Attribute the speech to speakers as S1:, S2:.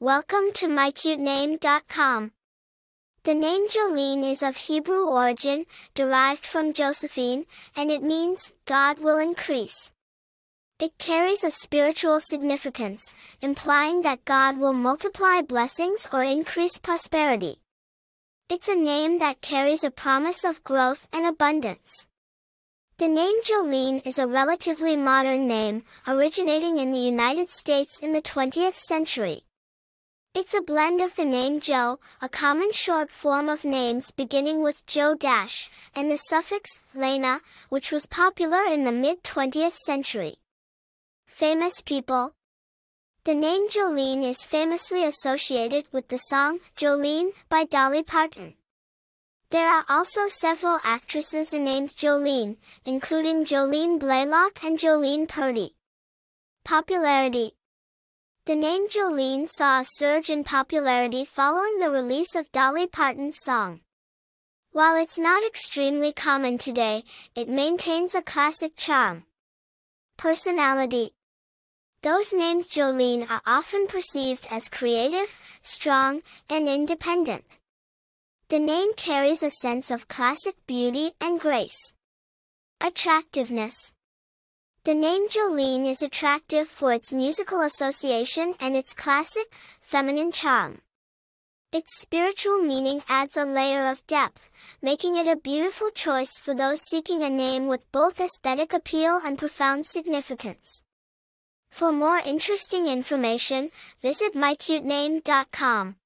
S1: Welcome to mycutename.com. The name Jolene is of Hebrew origin, derived from Josephine, and it means, God will increase. It carries a spiritual significance, implying that God will multiply blessings or increase prosperity. It's a name that carries a promise of growth and abundance. The name Jolene is a relatively modern name, originating in the United States in the 20th century. It's a blend of the name Joe, a common short form of names beginning with Joe Dash, and the suffix Lena, which was popular in the mid-20th century. Famous people The name Jolene is famously associated with the song Jolene by Dolly Parton. There are also several actresses named Jolene, including Jolene Blalock and Jolene Purdy. Popularity the name Jolene saw a surge in popularity following the release of Dolly Parton's song. While it's not extremely common today, it maintains a classic charm. Personality Those named Jolene are often perceived as creative, strong, and independent. The name carries a sense of classic beauty and grace. Attractiveness the name Jolene is attractive for its musical association and its classic, feminine charm. Its spiritual meaning adds a layer of depth, making it a beautiful choice for those seeking a name with both aesthetic appeal and profound significance. For more interesting information, visit mycutename.com.